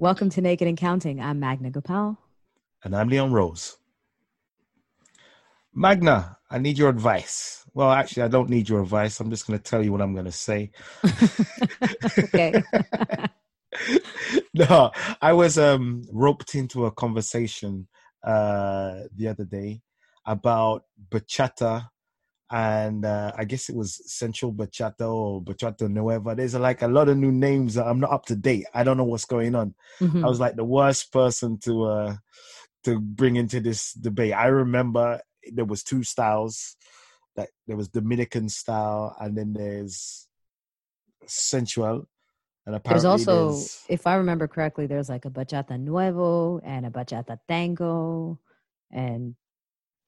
Welcome to Naked and Counting. I'm Magna Gopal. And I'm Leon Rose. Magna, I need your advice. Well, actually, I don't need your advice. I'm just going to tell you what I'm going to say. okay. no, I was um, roped into a conversation uh, the other day about bachata and uh, I guess it was Sensual Bachata or Bachata Nueva. There's like a lot of new names that I'm not up to date. I don't know what's going on. Mm-hmm. I was like the worst person to uh, to bring into this debate. I remember there was two styles. That there was Dominican style, and then there's sensual. And apparently there's also, there's, if I remember correctly, there's like a bachata nuevo and a bachata tango, and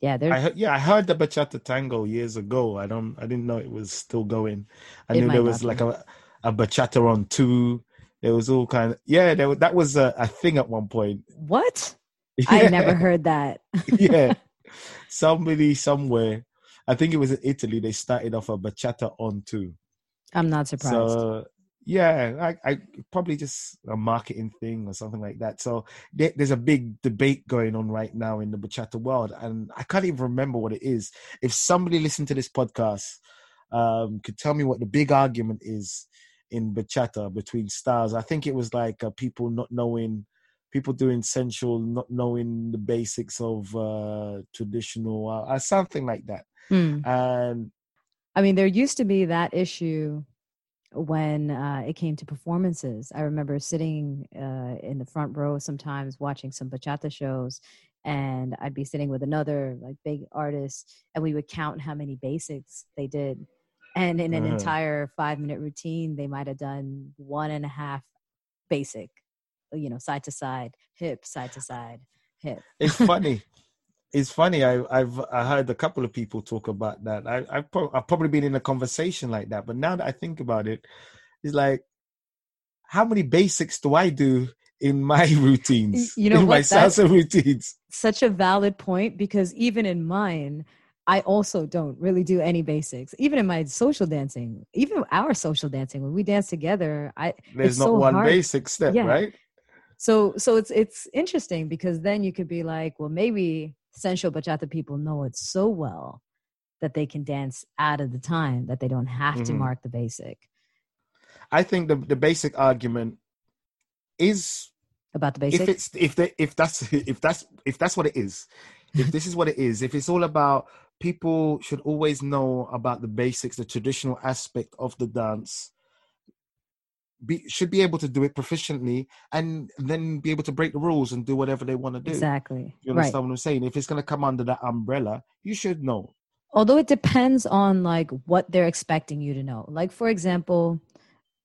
yeah, there's. I heard, yeah, I heard the bachata tango years ago. I don't, I didn't know it was still going. I knew there was like a a bachata on two. There was all kind of yeah. There, that was a, a thing at one point. What? Yeah. I never heard that. yeah, somebody somewhere. I think it was in Italy. They started off a bachata on two. I'm not surprised. So yeah, I, I, probably just a marketing thing or something like that. So there, there's a big debate going on right now in the bachata world, and I can't even remember what it is. If somebody listened to this podcast um, could tell me what the big argument is in bachata between stars, I think it was like uh, people not knowing, people doing sensual, not knowing the basics of uh, traditional, uh, something like that. Mm. And I mean, there used to be that issue when uh, it came to performances. I remember sitting uh, in the front row sometimes watching some bachata shows, and I'd be sitting with another like big artist, and we would count how many basics they did. And in an uh-huh. entire five minute routine, they might have done one and a half basic, you know, side to side, hip, side to side, hip. It's funny. It's funny. I, I've I heard a couple of people talk about that. I, I've, pro- I've probably been in a conversation like that, but now that I think about it, it's like, how many basics do I do in my routines? You know, in what? my salsa routines. Such a valid point because even in mine, I also don't really do any basics. Even in my social dancing, even our social dancing, when we dance together, I there's not so one hard. basic step, yeah. right? So so it's it's interesting because then you could be like, well, maybe sensual bachata people know it so well that they can dance out of the time that they don't have mm-hmm. to mark the basic. I think the the basic argument is about the basic. If it's if they, if that's if that's if that's what it is, if this is what it is, if it's all about people should always know about the basics, the traditional aspect of the dance, be, should be able to do it proficiently and then be able to break the rules and do whatever they want to do. Exactly. You understand right. what I'm saying? If it's going to come under that umbrella, you should know. Although it depends on like what they're expecting you to know. Like for example,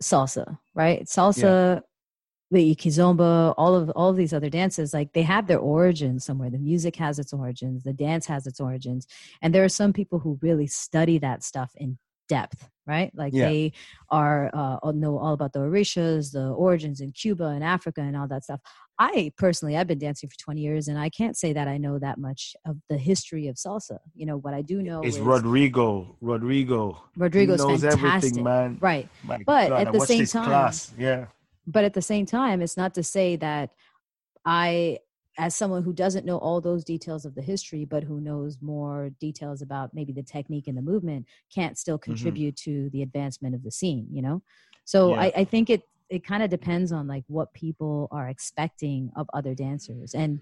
salsa, right? Salsa, yeah. the kizomba, all of all of these other dances, like they have their origins somewhere. The music has its origins, the dance has its origins, and there are some people who really study that stuff in depth right? Like yeah. they are uh, know all about the orishas the origins in cuba and africa and all that stuff. I personally i've been dancing for 20 years and i can't say that i know that much of the history of salsa. You know what i do know is, is rodrigo rodrigo. Rodrigo's knows fantastic. everything man. Right. My but God, at the same time class. yeah. but at the same time it's not to say that i as someone who doesn't know all those details of the history but who knows more details about maybe the technique and the movement can't still mm-hmm. contribute mm-hmm. to the advancement of the scene you know so yeah. I, I think it it kind of depends on like what people are expecting of other dancers and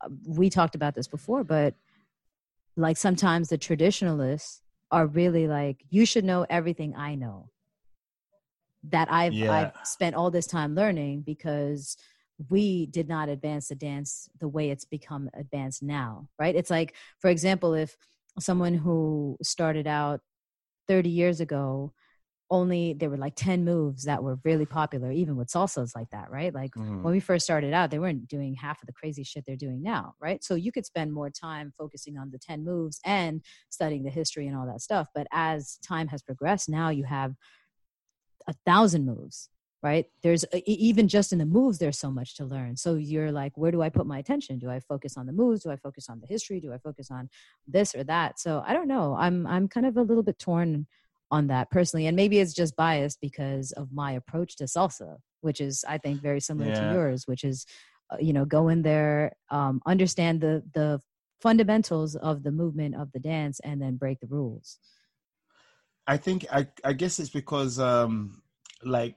uh, we talked about this before but like sometimes the traditionalists are really like you should know everything i know that i've yeah. i've spent all this time learning because we did not advance the dance the way it's become advanced now, right? It's like, for example, if someone who started out 30 years ago only there were like 10 moves that were really popular even with salsas like that right like mm. when we first started out they weren't doing half of the crazy shit they're doing now right so you could spend more time focusing on the 10 moves and studying the history and all that stuff but as time has progressed now you have a thousand moves right? There's even just in the moves there's so much to learn. So you're like where do i put my attention? Do i focus on the moves? Do i focus on the history? Do i focus on this or that? So i don't know. I'm i'm kind of a little bit torn on that personally. And maybe it's just biased because of my approach to salsa which is i think very similar yeah. to yours which is uh, you know go in there um, understand the the fundamentals of the movement of the dance and then break the rules. I think i i guess it's because um like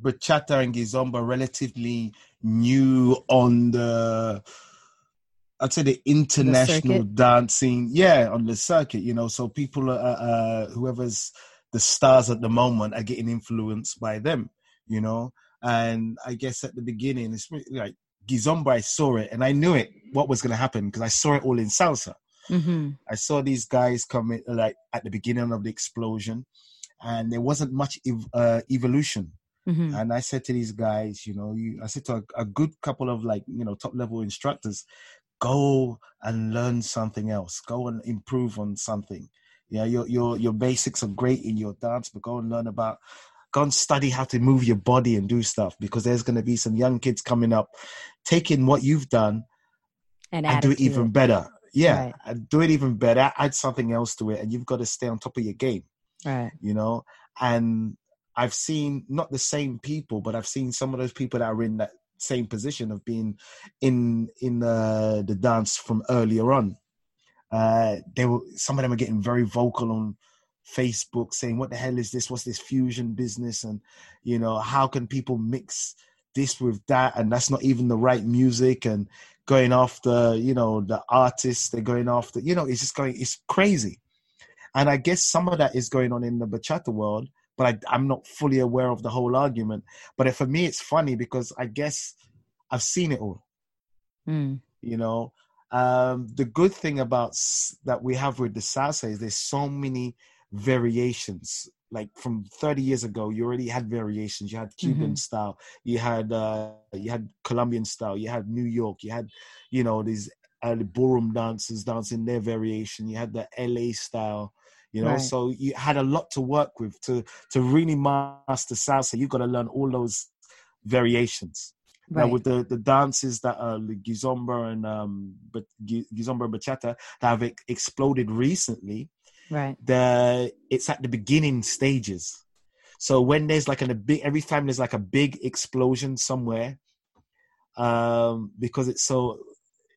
bachata and kizomba relatively new on the I'd say the international the dancing, yeah, on the circuit, you know. So people, are, uh, whoever's the stars at the moment, are getting influenced by them, you know. And I guess at the beginning, it's like Kizomba, I saw it and I knew it what was going to happen because I saw it all in salsa. Mm-hmm. I saw these guys coming like at the beginning of the explosion, and there wasn't much ev- uh, evolution. Mm-hmm. And I said to these guys, you know, you, I said to a, a, good couple of like, you know, top level instructors, go and learn something else go and improve on something yeah your your your basics are great in your dance but go and learn about go and study how to move your body and do stuff because there's going to be some young kids coming up taking what you've done and, and do it even it. better yeah right. and do it even better add something else to it and you've got to stay on top of your game right you know and I've seen not the same people, but I've seen some of those people that are in that same position of being in in uh, the dance from earlier on. Uh, they were some of them are getting very vocal on Facebook, saying, "What the hell is this? What's this fusion business?" And you know, how can people mix this with that? And that's not even the right music. And going after, you know, the artists, they're going after, you know, it's just going, it's crazy. And I guess some of that is going on in the bachata world but I, am not fully aware of the whole argument. But for me, it's funny because I guess I've seen it all. Mm. You know, um, the good thing about that we have with the salsa is there's so many variations. Like from 30 years ago, you already had variations. You had Cuban mm-hmm. style, you had uh, you had Colombian style, you had New York, you had you know these uh, ballroom dancers dancing their variation. You had the LA style you know right. so you had a lot to work with to to really master salsa you've got to learn all those variations right. now with the the dances that are like Kizomba and um but Kizomba and bachata that have exploded recently right the it's at the beginning stages so when there's like an, a big every time there's like a big explosion somewhere um because it's so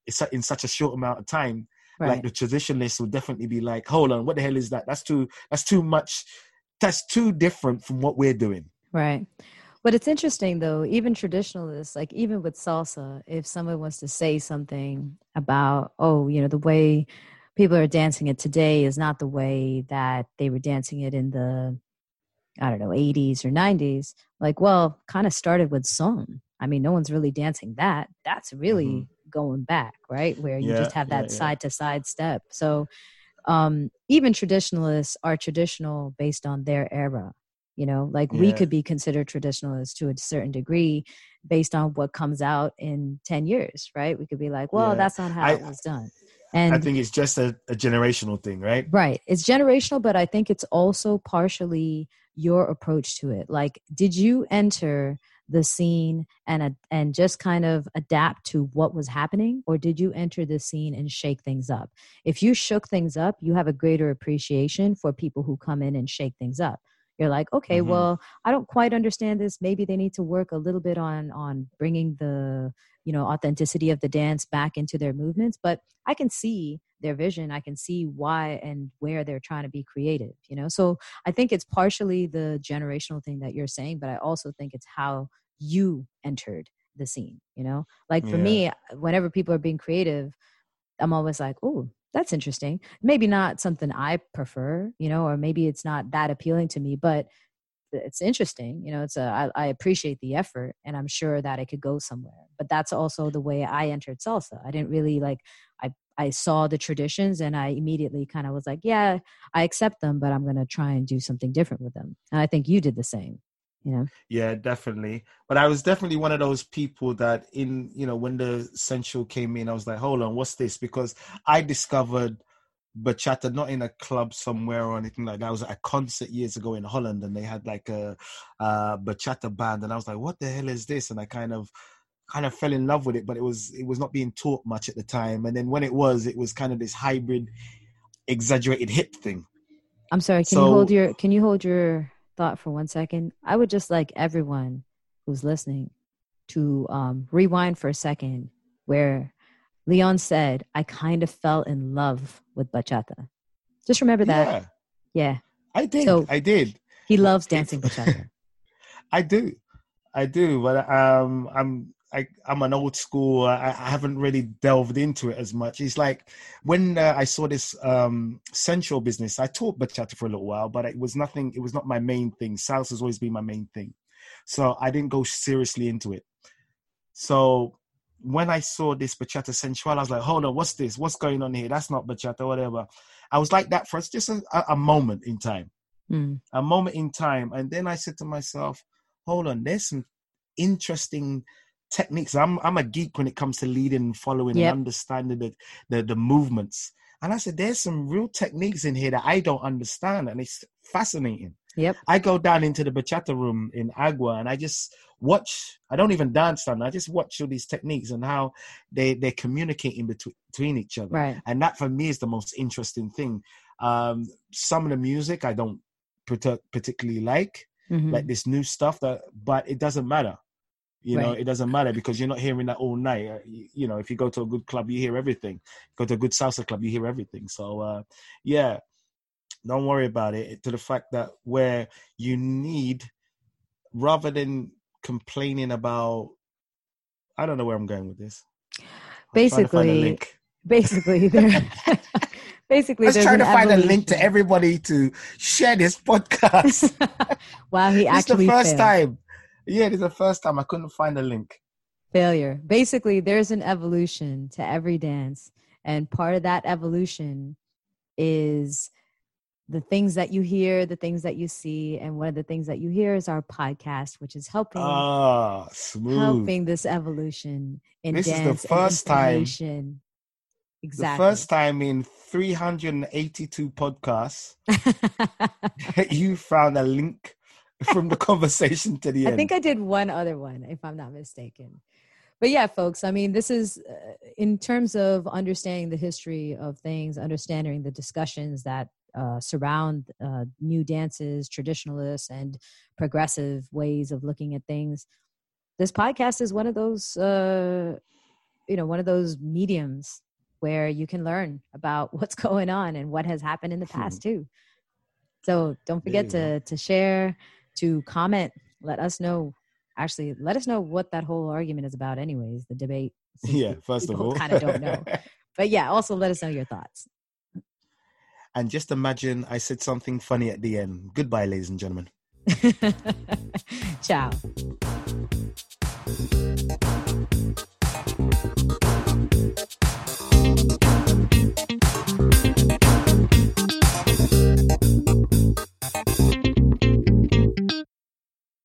it's in such a short amount of time Right. Like the traditionalists will definitely be like, hold on, what the hell is that? That's too that's too much that's too different from what we're doing. Right. But it's interesting though, even traditionalists, like even with salsa, if someone wants to say something about, oh, you know, the way people are dancing it today is not the way that they were dancing it in the I don't know, 80s or 90s, like, well, kind of started with son. I mean, no one's really dancing that. That's really mm-hmm going back, right? Where you yeah, just have that side to side step. So um, even traditionalists are traditional based on their era. You know, like yeah. we could be considered traditionalists to a certain degree based on what comes out in 10 years, right? We could be like, well, that's not how I, it was done. And I think it's just a, a generational thing, right? Right. It's generational, but I think it's also partially your approach to it. Like, did you enter the scene and and just kind of adapt to what was happening? Or did you enter the scene and shake things up? If you shook things up you have a greater appreciation for people who come in and shake things up you're like okay mm-hmm. well i don't quite understand this maybe they need to work a little bit on on bringing the you know authenticity of the dance back into their movements but i can see their vision i can see why and where they're trying to be creative you know so i think it's partially the generational thing that you're saying but i also think it's how you entered the scene you know like for yeah. me whenever people are being creative i'm always like oh that's interesting. Maybe not something i prefer you know or maybe it's not that appealing to me but it's interesting you know it's a I, I appreciate the effort and i'm sure that it could go somewhere but that's also the way i entered salsa. I didn't really like i i saw the traditions and i immediately kind of was like yeah i accept them but i'm going to try and do something different with them. And i think you did the same you know yeah definitely but i was definitely one of those people that in you know when the sensual came in i was like hold on what's this because i discovered bachata not in a club somewhere or anything like that. I was at a concert years ago in Holland and they had like a, a bachata band and I was like, what the hell is this? And I kind of kind of fell in love with it, but it was it was not being taught much at the time. And then when it was, it was kind of this hybrid, exaggerated hip thing. I'm sorry. Can So- you hold your Can you hold your thought for one second? I would just like everyone who's listening to um, rewind for a second, where Leon said, "I kind of fell in love with bachata." Just remember that. Yeah, Yeah, I did. So- I did. he loves dancing bachata. I do, I do, but um, I'm I, I'm an old school. I, I haven't really delved into it as much. It's like when uh, I saw this um, sensual business. I taught bachata for a little while, but it was nothing. It was not my main thing. Salsa has always been my main thing, so I didn't go seriously into it. So when I saw this bachata sensual, I was like, "Hold on, what's this? What's going on here? That's not bachata, whatever." I was like that for just a, a moment in time Mm, a moment in time. And then I said to myself, hold on, there's some interesting techniques. I'm I'm a geek when it comes to leading and following Yep. and understanding the, the the movements. And I said, there's some real techniques in here that I don't understand. And it's fascinating. Yep. I go down into the bachata room in Agua and I just watch. I don't even dance down. I just watch all these techniques and how they they're communicating between between each other Right. and that for me is the most interesting thing um some of the music i don't particularly like Mhm. like this new stuff that but it doesn't matter you know it doesn't matter because you're not hearing that all night Uh, you, know if you go to a good club you hear everything go to a good salsa club you hear everything so uh yeah don't worry about it to the fact that where you need rather than complaining about i don't know where i'm going with this I'm trying to find a Basically, basically, there. basically, there's trying to find a link to everybody to share this podcast. wow, he actually the first failed. time. Yeah, this is the first time I couldn't find a link. failure. Basically, there's an evolution to every dance, and part of that evolution is the things that you hear, the things that you see, and one of the things that you hear is our podcast, which is helping Ah, smooth. helping this evolution in dance. This is the first time- information. The Exactly. first time in 382 podcasts, you found a link from the conversation to the end. I think I did one other one, if I'm not mistaken. But yeah, folks, I mean, this is uh, in terms of understanding the history of things, understanding the discussions that uh, surround uh, new dances, traditionalists, and progressive ways of looking at things. This podcast is one of those, uh, you know, one of those mediums where you can learn about what's going on and what has happened in the past too. So don't forget to to share, to comment, let us know. Actually, let us know what that whole argument is about, anyways, the debate. Yeah, first of all. kind of don't know. but yeah, also let us know your thoughts. And just imagine I said something funny at the end. Goodbye, ladies and gentlemen. Ciao.